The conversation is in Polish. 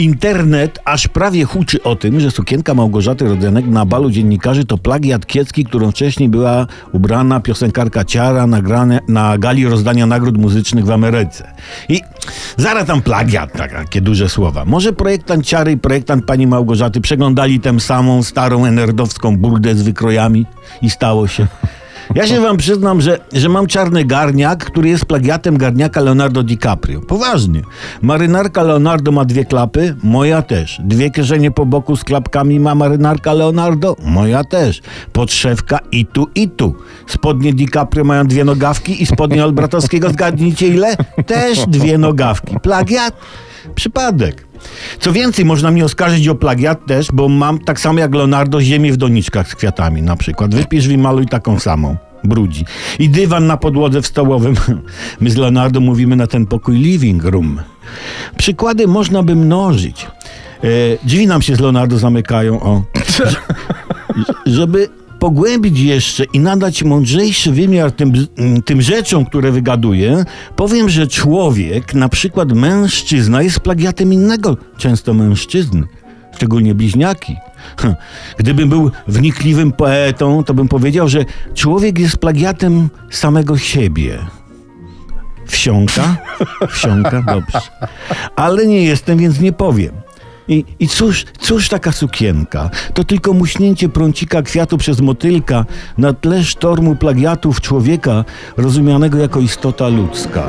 Internet aż prawie huczy o tym, że sukienka Małgorzaty Rodzenek na balu dziennikarzy to plagiat kiecki, którą wcześniej była ubrana piosenkarka Ciara nagrane, na gali rozdania nagród muzycznych w Ameryce. I zaraz tam plagiat, tak, takie duże słowa. Może projektant Ciary i projektant pani Małgorzaty przeglądali tę samą starą enerdowską burdę z wykrojami i stało się. Ja się wam przyznam, że, że mam czarny garniak, który jest plagiatem garniaka Leonardo DiCaprio. Poważnie. Marynarka Leonardo ma dwie klapy, moja też. Dwie kieszenie po boku z klapkami ma marynarka Leonardo, moja też. Podszewka i tu, i tu. Spodnie DiCaprio mają dwie nogawki i spodnie Olbratowskiego, zgadnijcie ile? Też dwie nogawki. Plagiat? Przypadek. Co więcej, można mnie oskarżyć o plagiat też, bo mam tak samo jak Leonardo ziemię w doniczkach z kwiatami na przykład. Wypisz, wymaluj taką samą. Brudzi. I dywan na podłodze w stołowym. My z Leonardo mówimy na ten pokój living room. Przykłady można by mnożyć. E, drzwi nam się z Leonardo zamykają, o. Żeby pogłębić jeszcze i nadać mądrzejszy wymiar tym, tym rzeczom, które wygaduję, powiem, że człowiek, na przykład mężczyzna, jest plagiatem innego, często mężczyzny, szczególnie bliźniaki. Hm. Gdybym był wnikliwym poetą, to bym powiedział, że człowiek jest plagiatem samego siebie. Wsiąka? Wsiąka? Dobrze. Ale nie jestem, więc nie powiem. I, I cóż, cóż taka sukienka? To tylko muśnięcie prącika kwiatu przez motylka na tle sztormu plagiatów człowieka rozumianego jako istota ludzka.